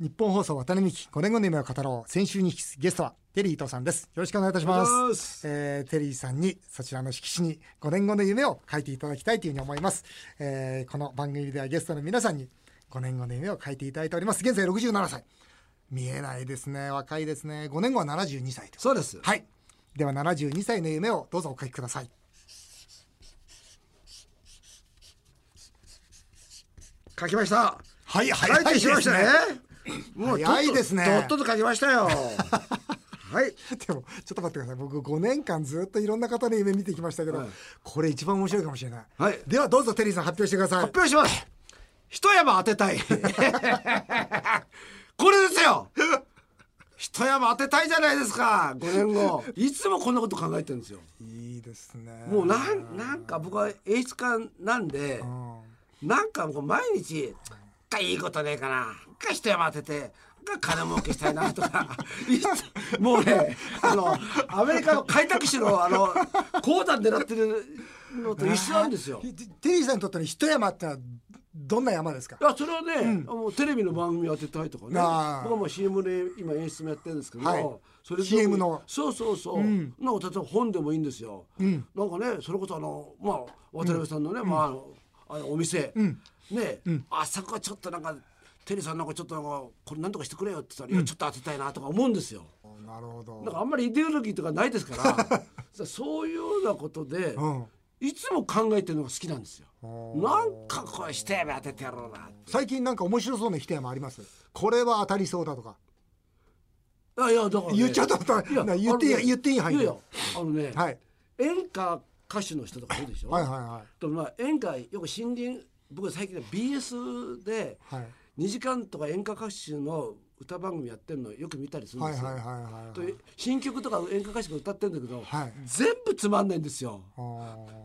日本放送渡辺美希5年後の夢を語ろう。先週にゲストはテリー伊藤さんです。よろしくお願いいたします。えー、テリーさんにそちらの色紙に5年後の夢を書いていただきたいというふうに思います、えー、この番組ではゲストの皆さんに5年後の夢を書いていただいております。現在67歳。見えないですね。若いですね。5年後は72歳そうです。はい。では72歳の夢をどうぞお書きください。書きました。はいはい書いてしまいましたねもう早いですね。とっとと書きましたよ。はい。でもちょっと待ってください。僕5年間ずっといろんな方の夢見てきましたけど、はい。これ一番面白いかもしれない、はい。ではどうぞテリーさん発表してください。発表します。一山当てたい。これですよ。一山当てたいじゃないですか。5年後。いつもこんなこと考えてるんですよ。いいですね。もうなんなんか僕は演出家なんでうん。なんか毎日「かいいことねえかな」か一山当ててが金儲けしたいなとか。もうねあのアメリカの開拓使のあの鉱山狙ってるのと一緒なんですよ。テテリーさんにとっての一山ってのはどんな山ですか？いやそれはね、もうテレビの番組当てたいとかね。僕はもう CM で今演出もやってるんですけど、はい。それで CM の。そうそうそう、ん。なんか例えば本でもいいんですよ、ん。なんかねそれこそあのまあ渡辺さんのね、まああのあのお店、ん。ね、あそこはちょっとなんかテリーさんなんかちょっとなんかこれなんとかしてくれよって言ったら、いやちょっと当てたいなとか思うんですよ。なるほど。なんかあんまりイデオロギーとかないですから そういうようなことで、うん。いつも考えてるのが好きなんですよ。ー。なんかこれしてやめ当ててやろうな。最近なんか面白そうな一山あります？これは当たりそうだとか。あいやだから、ね、言っちゃったいやな言っていいね言っていい範囲で。いやあのね、はい。演歌歌手の人とかいるでしょ？はいはいはい。でもまあ演歌よく森林僕最近ね BS ではい。2時間とか演歌歌手の歌番組やってるのよく見たりするんですよ、新曲とか演歌歌手が歌ってるんだけど、はい。全部つまんないんですよ。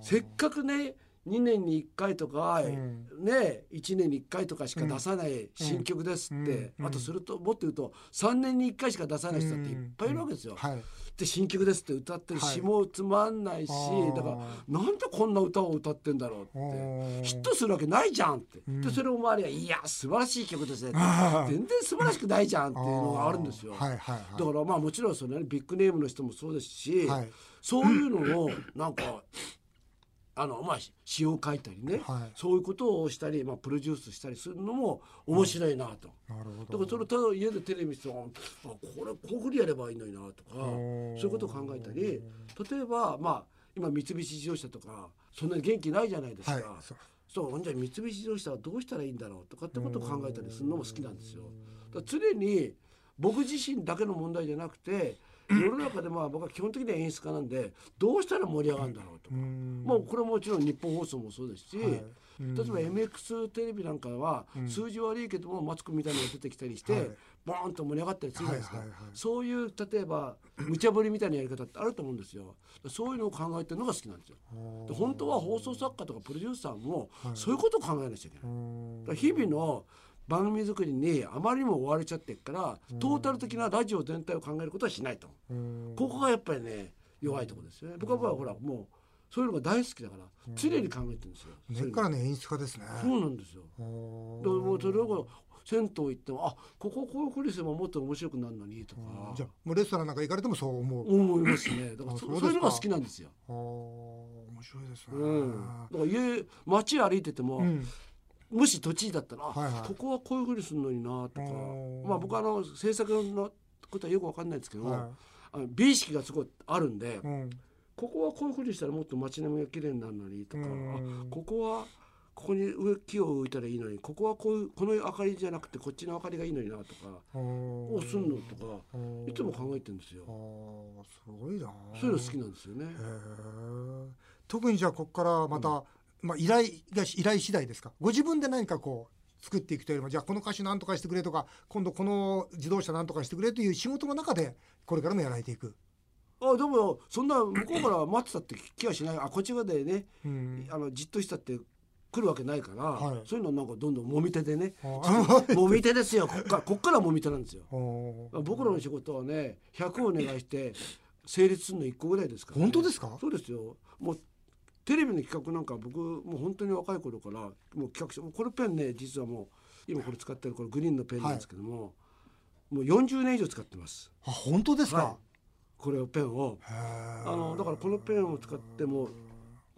せっかくね2年に1回とか、ん。ね1年に1回とかしか出さない新曲ですって、あとするともっと言うと3年に1回しか出さない人だっていっぱいいるわけですよ。はい。で新曲ですって歌ってるはい。詩もつまんないし、あー。だからなんでこんな歌を歌ってんだろうあって。ー。ヒットするわけないじゃんって、でそれを周りが「いや素晴らしい曲ですね」あー。全然素晴らしくないじゃんっていうのがあるんですよ。はいはいはい。だからまあもちろんそれ、ね、ビッグネームの人もそうですし、はい。そういうのをなんかあのまあ詩を書いたりね、はい。そういうことをしたり、まあ、プロデュースしたりするのも面白いなと。なるほだからそれただ家でテレビ見ててあこれこういうふうにやればいいのになとかそういうことを考えたり例えばまあ今三菱自動車とかそんなに元気ないじゃないですか、はいそう。じゃあ三菱自動車はどうしたらいいんだろうとかってことを考えたりするのも好きなんですよ。だ常に僕自身だけの問題じゃなくて世の中でまあ僕は基本的には演出家なんでどうしたら盛り上がるんだろうとか。ん。もうこれはもちろん日本放送もそうですし、はい。例えば MX テレビなんかは数字悪いけどもマツコみたいなのが出てきたりして、はい。ボーンと盛り上がったりするじゃないですか、そういう例えば無茶ぶりみたいなやり方ってあると思うんですよ。そういうのを考えてるのが好きなんですよ。で本当は放送作家とかプロデューサーもそういうことを考えなきゃいけない、日々の番組作りにあまりにも追われちゃってるからトータル的なラジオ全体を考えることはしないと。ここがやっぱりね弱いところですよね。僕はほらもうそういうのが大好きだから常に考えてるんですよ。根っからね演出家ですね。そうなんですよ。おーだからもうそれを銭湯行ってもあこここういうふうにすればもっと面白くなるのにとか。じゃあもうレストランなんか行かれてもそう思う。思いますね。だからそあそうですか。そういうのが好きなんですよ。面白いですね、うん、だから家街歩いてても、うんもし土地だったら、あはいはい。ここはこういうふうにするのになとか。まあ僕はあの制作のことはよくわかんないですけど、はい。あの美意識がすごいあるんで、うん。ここはこういうふうにしたらもっと街並みが綺麗になるのにとか、ここはここに植木を置いたらいいのにここはこういうこの明かりじゃなくてこっちの明かりがいいのになとか。おをすんのとか。ー。いつも考えてるんですよ。すごいなそういうの好きなんですよね。特にじゃあここからまた、まあ、依頼が依頼次第ですか？ご自分で何かこう作っていくというよりもじゃあこの歌手なんとかしてくれとか今度この自動車なんとかしてくれという仕事の中でこれからもやられていく、あでもそんな向こうから待ってたって気はしない。あこっち側でね、うん、あのじっとしたって来るわけないから、はい。そういうのなんかどんどんもみ手でね。あも み手ですよ。こっからこっからもみ手なんですよ。僕らの仕事はね100お願いして成立するの1個ぐらいですから、ね、本当ですか？そうですよ。もうテレビの企画なんか僕もう本当に若い頃からもう企画書これペンね実はもう今これ使ってるこれグリーンのペンなんですけども、もう40年以上使ってます。あ本当ですか、はい、これをペンを。あのだからこのペンを使っても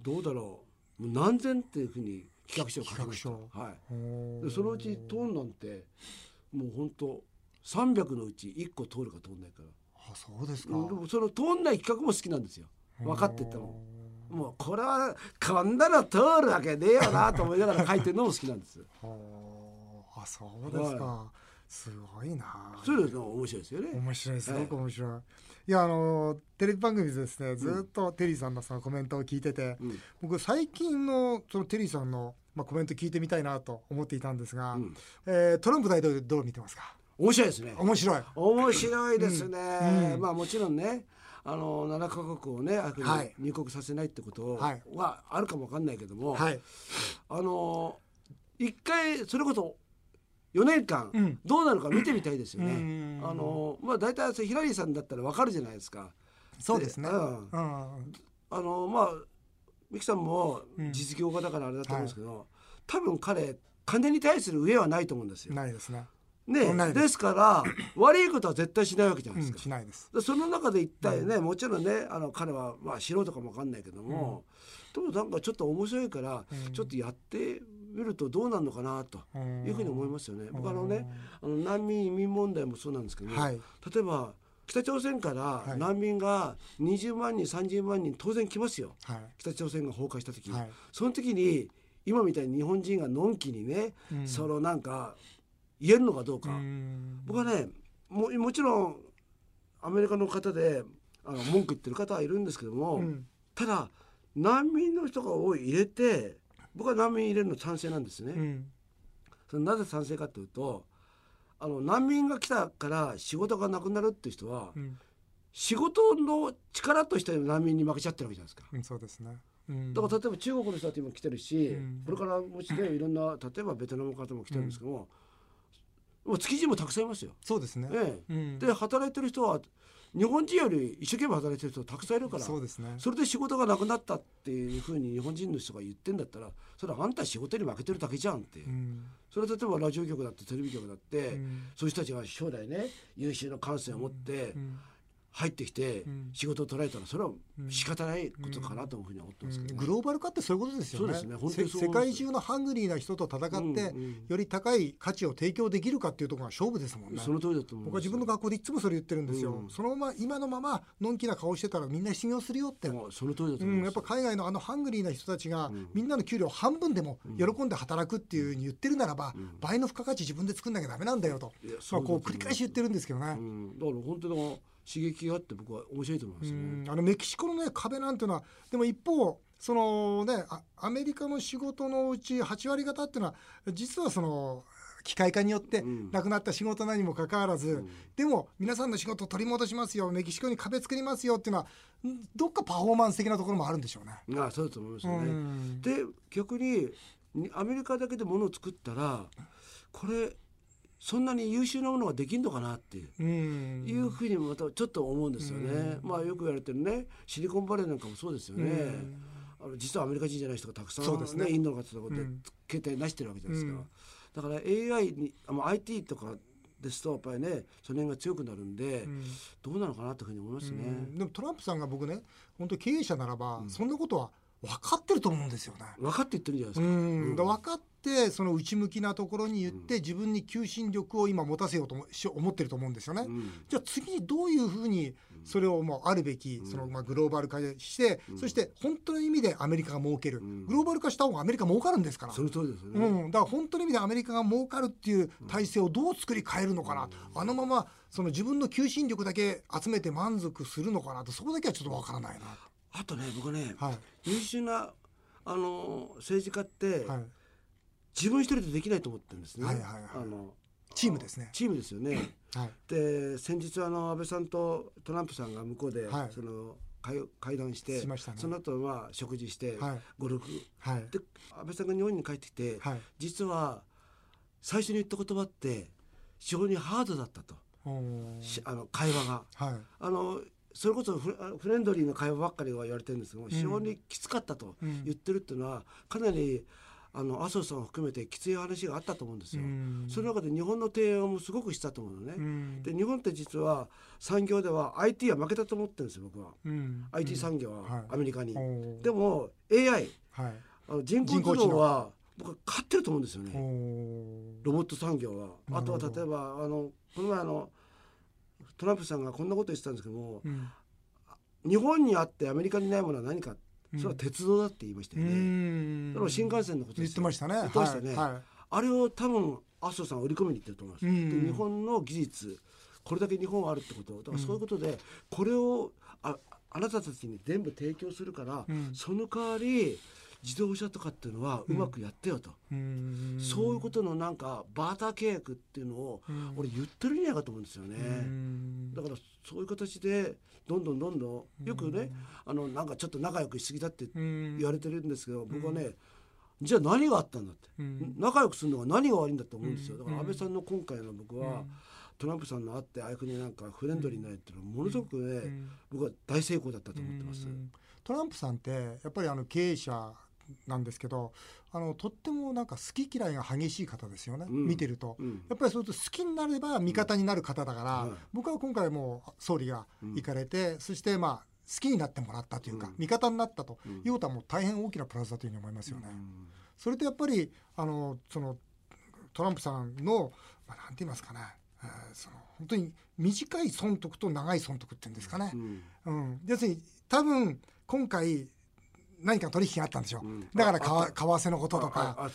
どうだろう。もう何千っていうふうに企画書を書きました。はい。でそのうちトーンなんてもう本当300のうち1個通るか通んないから。あそうですか、でもその通んない企画も好きなんですよ。分かっててももうこれはこんなの通るわけねえよなと思いながら書いてるのも好きなんです。あそうですか、はい、すごいな。そういうの面白いですよね。面白いすごく面白い、はいいやあのテレビ番組でですねずっとテリーさんのそのコメントを聞いてて、うん、僕最近のそのテリーさんの、まあ、コメント聞いてみたいなと思っていたんですが、うん、えー、トランプ大統領どう見てますか？面白いですね。面白い。面白いですね、うん、まあもちろんねあの7か国をねはい、入国させないってことはあるかもわかんないけども、はい、あの一回それこそ4年間どうなるか見てみたいですよね。うん、あのまあ大体ヒラリーさんだったらわかるじゃないですか。そうですね。うん、あのまあミキさんも実業家だからあれだと思うんですけど、うんはい、多分彼金に対する上はないと思うんですよ。ないですね。ね、ですから 悪いことは絶対しないわけじゃないですか。うん、しないです。その中で一体ね、うん、もちろんねあの彼はまあ素人かもわかんないけども、うん、でもなんかちょっと面白いから、ちょっとやって見るとどうなるのかなというふうに思いますよね。僕あのねあの難民移民問題もそうなんですけど、はい、例えば北朝鮮から難民が20万人30万人当然来ますよ、はい、北朝鮮が崩壊した時、はい、その時に今みたいに日本人がのんきにね、うん、そのなんか言えるのかどうか。僕はねももちろんアメリカの方であの 文句言ってる方はいるんですけども、うん、ただ難民の人が多い入れて僕は難民入れるの賛成なんですね。うん、そのなぜ賛成かというとあの難民が来たから仕事がなくなるっていう人は、うん、仕事の力として難民に負けちゃってるわけじゃないですか。うん、そうですね。だから例えば中国の人たちも来てるし、これからもしねいろんな例えばベトナムの方も来てるんですけども、築地もたくさんいますよ。そうですね。ええ、で働いてる人は日本人より一生懸命働いてる人たくさんいるからそうです、ね、それで仕事がなくなったっていうふうに日本人の人が言ってんだったらそれはあんた仕事に負けてるだけじゃんって、うん、それは例えばラジオ局だってテレビ局だって、うん、そういう人たちが将来ね優秀な感性を持って、うん入ってきて仕事を取られたらそれは仕方ないことかなというふうに思ってますけど、ね、グローバル化ってそういうことですよね。そうですね。世界中のハングリーな人と戦って、より高い価値を提供できるかっていうところが勝負ですもんね。その通りだと思僕は自分の学校でいつもそれ言ってるんですよ。うん、そのまま今のままのんきな顔してたらみんな信用するよって。その通りだと思うん、やっぱ海外のあのハングリーな人たちが、みんなの給料半分でも喜んで働くっていうふうに言ってるならば、倍の付加価値自分で作んなきゃダメなんだよと。まあこう繰り返し言ってるんですけどね。だから本当に刺激があって僕は面白いと思いますね。あのメキシコのね壁なんていうのはでも一方そのねアメリカの仕事のうち8割方っていうのは実はその機械化によってなくなった仕事なにもかかわらず、うん、でも皆さんの仕事を取り戻しますよメキシコに壁作りますよっていうのはどっかパフォーマンス的なところもあるんでしょうね。ああそうだと思いますよね。うん、で逆にアメリカだけでものを作ったらこれそんなに優秀なものができんのかなっていうふうにまたちょっと思うんですよね。まあよく言われてるねシリコンバレーなんかもそうですよね。あの実はアメリカ人じゃない人がたくさんね、ね。インドの方とかで携帯なしてるわけじゃないですか。だから AI にあの IT とかですとやっぱりねその辺が強くなるんで、うん、どうなのかなというふうに思いますね、うん、でもトランプさんが僕ね本当経営者ならば、うん、そんなことは分かってると思うんですよね。分かって言ってるんじゃないですか。うん。分かってその内向きなところに言って、自分に求心力を今持たせようと思ってると思うんですよね。じゃあ次にどういうふうにそれをもうあるべきそのまあグローバル化して、そして本当の意味でアメリカが儲ける、グローバル化した方がアメリカ儲かるんですから。その通りですね。うん。だから本当の意味でアメリカが儲かるっていう体制をどう作り変えるのかな。あのままその自分の求心力だけ集めて満足するのかなとそこだけはちょっとわからないな。あとね僕ね、はい、優秀なあの政治家って、はい、自分一人でできないと思ってるんですね。はいはいはい、あのチームですね。チームですよね。はい、で先日あの安倍さんとトランプさんが向こうで、はい、その会会談して、ね、その後は食事して、はい、ゴルフ、はい、で安倍さんが日本に帰ってきて、はい、実は最初に言った言葉って非常にハードだったと。あの会話が、はい、あのそれこそフレンドリーな会話ばっかりは言われてるんですけど非常にきつかったと言ってるっていうのはかなりあの麻生さんを含めてきつい話があったと思うんですよ。その中で日本の提案もすごくしたと思うのね。で日本って実は産業では IT は負けたと思ってるんですよ僕は。IT 産業はアメリカに。でも AI、はい、あの人工知能は僕は勝ってると思うんですよね。ロボット産業は。あとは例えばあのこの前あのトランプさんがこんなこと言ってたんですけども、うん、日本にあってアメリカにないものは何かそれは鉄道だって言いましたよね。だから新幹線のこと言ってましたね。言ってましたね。はい。はい、あれを多分麻生さんは売り込みに行ってると思います。で日本の技術これだけ日本はあるってこと。だからそういうことでこれをああなたたちに全部提供するから、うん、その代わり自動車とかっていうのはうまくやってよと、うん、そういうことのなんかバーター契約っていうのを俺言ってるんじゃないかと思うんですよね、だからそういう形でどんどんどんどんよくねあのなんかちょっと仲良くしすぎだって言われてるんですけど僕はねじゃあ何があったんだって、仲良くするのは何が悪いんだと思うんですよ。だから安倍さんの今回の僕は、トランプさんの会ってああいうふうになんかフレンドリーになるっていうのはものすごくね、僕は大成功だったと思ってます。トランプさんってやっぱりあの経営者なんですけどあのとってもなんか好き嫌いが激しい方ですよね、うん、見てると、うん、やっぱりそうすると好きになれば味方になる方だから、うん、僕は今回も総理が行かれて、そしてまあ好きになってもらったというか、味方になったということはもう大変大きなプラスだというふうに思いますよね。それとやっぱりあのそのトランプさんの、まあ、なんて言いますかね、えー、その本当に短い損得と長い損得っていうんですかね。うん。要するに多分今回何か取引があったんですよ、う。ん、だから為替のこととか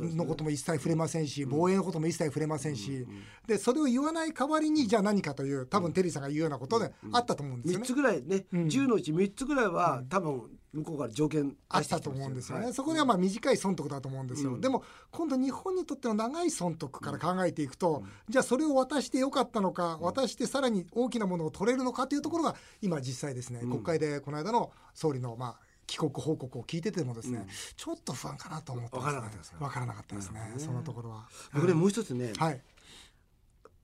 のことも一切触れませんし、防衛のことも一切触れませんし、でそれを言わない代わりにじゃあ何かという多分テリーさんが言うようなことであったと思うんですよね。3つぐらいね、うん、10のうち3つぐらいは多分向こうから条件あったと思うんですよね、はい、そこではまあ短い損得だと思うんですよ、うん、でも今度日本にとっての長い損得から考えていくと、うん、じゃあそれを渡してよかったのか、渡してさらに大きなものを取れるのかというところが今実際ですね、国会でこの間の総理のまあ帰国報告を聞いててもですね、うん、ちょっと不安かなと思って、ね、分からなかったです分からなかったですね、ね、そのところは。僕ね、もう一つね、はい、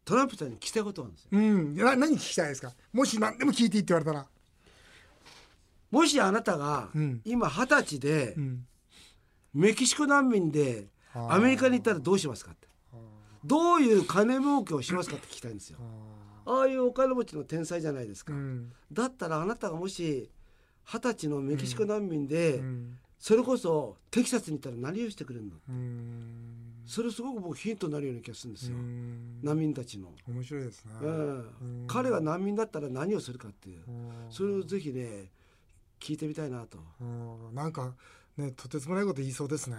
トランプさんに聞きたいことなんですよ、うん、な何聞きたいですか？もし何でも聞いていいって言われたら。もしあなたが今二十歳で、メキシコ難民でアメリカに行ったらどうしますかって。どういう金儲けをしますかって聞きたいんですよ。ああいうお金持ちの天才じゃないですか、うん、だったらあなたがもし二十歳のメキシコ難民で、それこそテキサスに行ったら何をしてくれるの、それすごく僕ヒントになるような気がするんですよ、難民たちの。面白いですね、うん、彼が難民だったら何をするかっていう。それをぜひね聞いてみたいなと。なんかねとてつもないこと言いそうですね、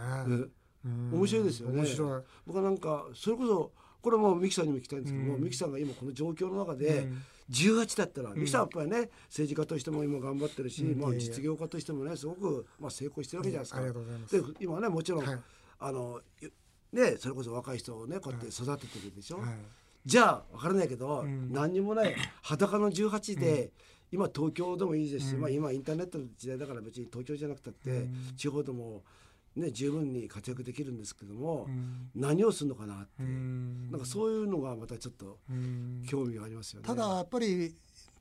面白いですよね。面白い。僕はなんかそれこそこれもミキさんにも聞きたいんですけども、ミキさんが今この状況の中で、18だったら、ミキさんやっぱりね政治家としても今頑張ってるし、まあ、実業家としてもねすごく、まあ、成功してるわけじゃないですか。で今ねもちろん、あのねそれこそ若い人をねこうやって育ててるでしょ？じゃあ分からないけど、何にもない裸の18で、今東京でもいいですし、まあ、今インターネットの時代だから別に東京じゃなくたって、地方でもね、十分に活躍できるんですけども、うん、何をするのかなって、うん、なんかそういうのがまたちょっと興味がありますよね。ただやっぱり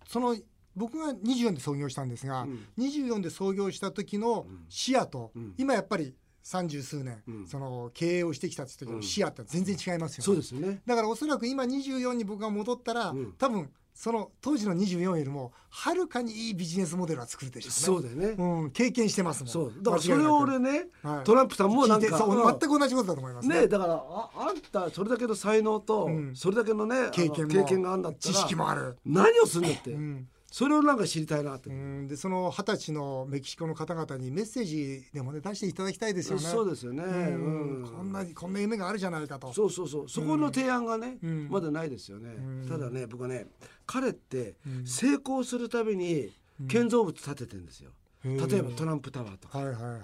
その僕が24で創業したんですが、うん、24で創業した時の視野と、うん、今やっぱり三十数年、うん、その経営をしてきた時の視野って全然違いますよね、そうですね。だからおそらく今24に僕が戻ったら、多分その当時の24よりもはるかにいいビジネスモデルは作るでしょうね。そうだよね。うん、経験してますもん。そう。だからそれを俺ね、はい、トランプさんもなんかそう全く同じことだと思いますね。ねだからああんたそれだけの才能と、うん、それだけのね経験経験があるんだったら知識もある。何をするんだって。うんそれをなんか知りたいなって。でその二十歳のメキシコの方々にメッセージでもね出していただきたいですよね。そうですよね。うんこんなこんな夢があるじゃないかと。そうそうそう。そこの提案がね、まだないですよね。ただね僕はね彼って成功するたびに建造物建ててるんですよ。例えばトランプタワーとか。はいはいはいはい。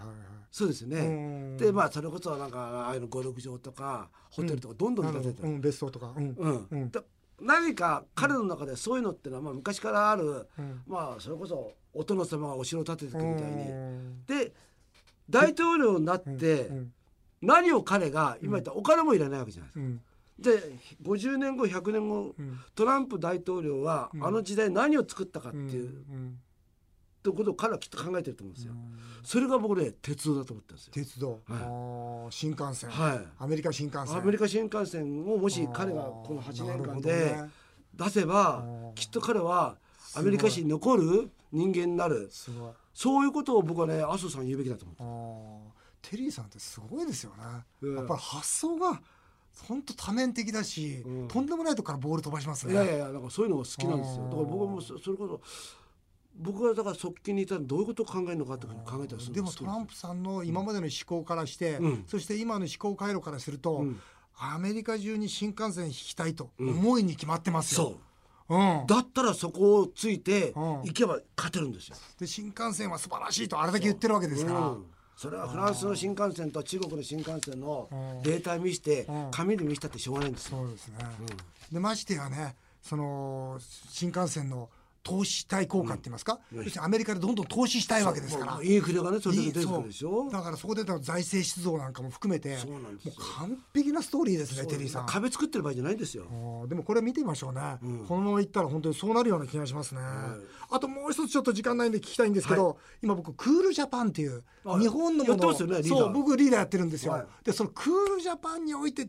そうですね。でまあそれこそなんかああいうのゴルフ場とかホテルとかどんどん建ててる。うん、別荘とか。うん。うん。何か彼の中でそういうのってのはまあ昔からある、うん、まあそれこそお殿様がお城を建てていくみたいに、で大統領になって、何を彼が今言ったお金もいらないわけじゃないですか。で50年後100年後、トランプ大統領はあの時代何を作ったかっていう、ってことを彼はきっと考えてると思うんですよ。それが僕ね鉄道だと思ってるんですよ。鉄道、はい、新幹線、はい、アメリカ新幹線。アメリカ新幹線をもし彼がこの8年間で出せば、きっと彼はアメリカ史に残る人間になる。そういうことを僕はね麻生さん言うべきだと思うテリーさんってすごいですよね、やっぱり発想が本当多面的だし、うん、とんでもないとこからボール飛ばしますね。いやいやいやなんかそういうのが好きなんですよ。だから僕もそれこそ僕はだから側近にいたらどういうことを考えるのかって考えたりするでもトランプさんの今までの思考からして、うん、そして今の思考回路からすると、うん、アメリカ中に新幹線引きたいと思いに決まってますよ。う。ん、だったらそこをついて行けば勝てるんですよ。で新幹線は素晴らしいとあれだけ言ってるわけですから。それはフランスの新幹線と中国の新幹線のデータ見して紙で見せたってしょうがないんですよ。そうですね、でましてやねその新幹線の投資対効果って言いますか、うん、要するにアメリカでどんどん投資したいわけですから。インフレがねそれだけ出てくるでしょ？だからそこで財政出動なんかも含めてもう完璧なストーリーですねテリーさん。壁作ってる場合じゃないんですよ。でもこれ見てみましょうね、うん、このままいったら本当にそうなるような気がしますね、はい、あともう一つちょっと時間ないんで聞きたいんですけど、はい、今僕クールジャパンっていう日本のもの、ね、そう僕リーダーやってるんですよ、はい、でそのクールジャパンにおいて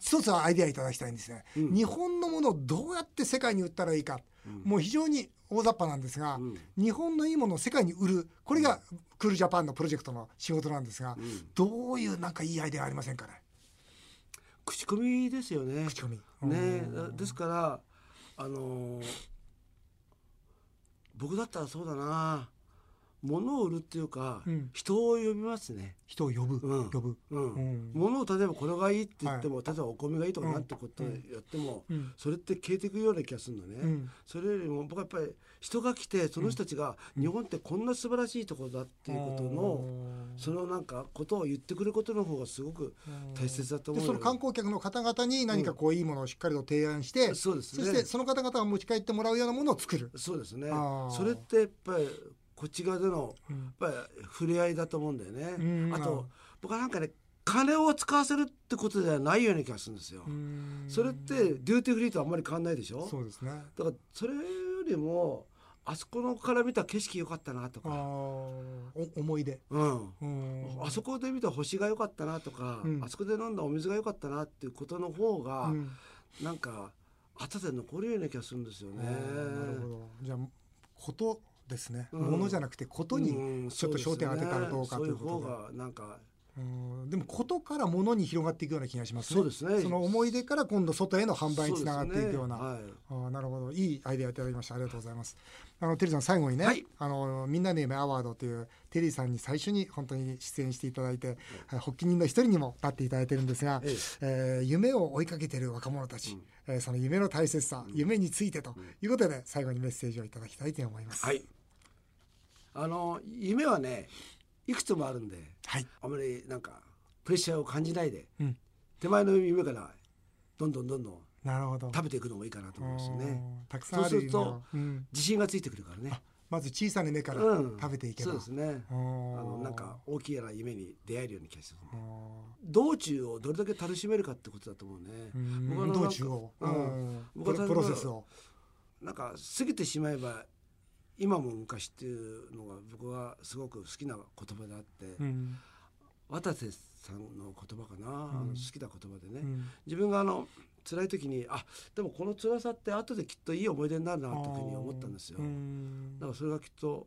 一つはアイデアいただきたいんですね、うん、日本のものをどうやって世界に売ったらいいか、もう非常に大雑把なんですが、うん、日本のいいものを世界に売るこれがクールジャパンのプロジェクトの仕事なんですが、うん、どういうなんかいいアイデアありませんかね？口コミですよね。口コミ。ね。ですからあのー、僕だったらそうだな物を売るっていうか、うん、人を呼びますね。人を呼ぶ、うん、呼ぶ、うん、物を例えばこれがいいって言っても、はい、例えばお米がいいとかなんてことやっても、それって消えていくような気がするのね、それよりも僕はやっぱり人が来てその人たちが、日本ってこんな素晴らしいところだっていうことの、そのなんかことを言ってくることの方がすごく大切だと思うその観光客の方々に何かこういいものをしっかりと提案して、そうですね、そしてその方々が持ち帰ってもらうようなものを作る。そうですね。それってやっぱりこっち側でのやっぱり触れ合いだと思うんだよね。うん、あと僕はなんかね金を使わせるってことではないような気がするんですよ。それってデューティーフリーとあんまり変わんないでしょ？そうですね。だからそれよりもあそこのから見た景色良かったなとか。思い出、うん、あそこで見た星が良かったなとか、うん、あそこで飲んだお水が良かったなっていうことの方が、うん、なんか後で残るような気がするんですよね。なるほど。じゃあことですね、うん、ものじゃなくてことにちょっと焦点を当てたらどうかということで。うん、なんか。うん。でもことからものに広がっていくような気がしますね。そうですね。その思い出から今度外への販売につながっていくような。うね。はい、あなるほど。いいアイデアいただきました。ありがとうございます。あのテリーさん最後にね、はい、あのみんなの夢アワードというテリーさんに最初に本当に出演していただいて、はい、発起人の一人にも立っていただいてるんですが、ええ。えー、夢を追いかけている若者たち、うん、えー、その夢の大切さ、うん、夢についてということで最後にメッセージをいただきたいと思います。はいあの夢はねいくつもあるんで、はい、あまりなんかプレッシャーを感じないで、うん、手前の夢からどんどんどんどんなるほど。食べていくのもいいかなと思いますよね。たくさんそうすると、うん、自信がついてくるからね。まず小さな夢から食べていけば、うん、そうですね。あのなんか大きな夢に出会えるような気がする、道中をどれだけ楽しめるかってことだと思うね。僕は道中を、うん、プロセスを。なんか過ぎてしまえば今も昔っていうのが僕はすごく好きな言葉であって、うん、渡瀬さんの言葉かな、うん、好きな言葉でね、うん、自分があの辛い時にあでもこの辛さって後できっといい思い出になるなというふうに思ったんですよ。だからそれがきっと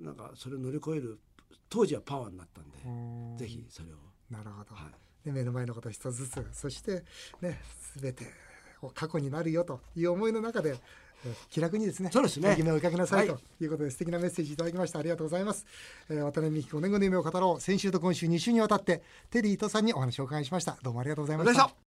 なんかそれを乗り越える当時はパワーになったんでぜひそれを。なるほど、はい、目の前のこと一つずつそしてね全て過去になるよという思いの中で気楽にですねそうですね。夢を追いかけなさい、とい。うことで素敵なメッセージいただきました。ありがとうございます、えー、渡辺美希5年後の夢を語ろう。先週と今週2週にわたってテリーとさんにお話をお伺いしました。どうもありがとうございました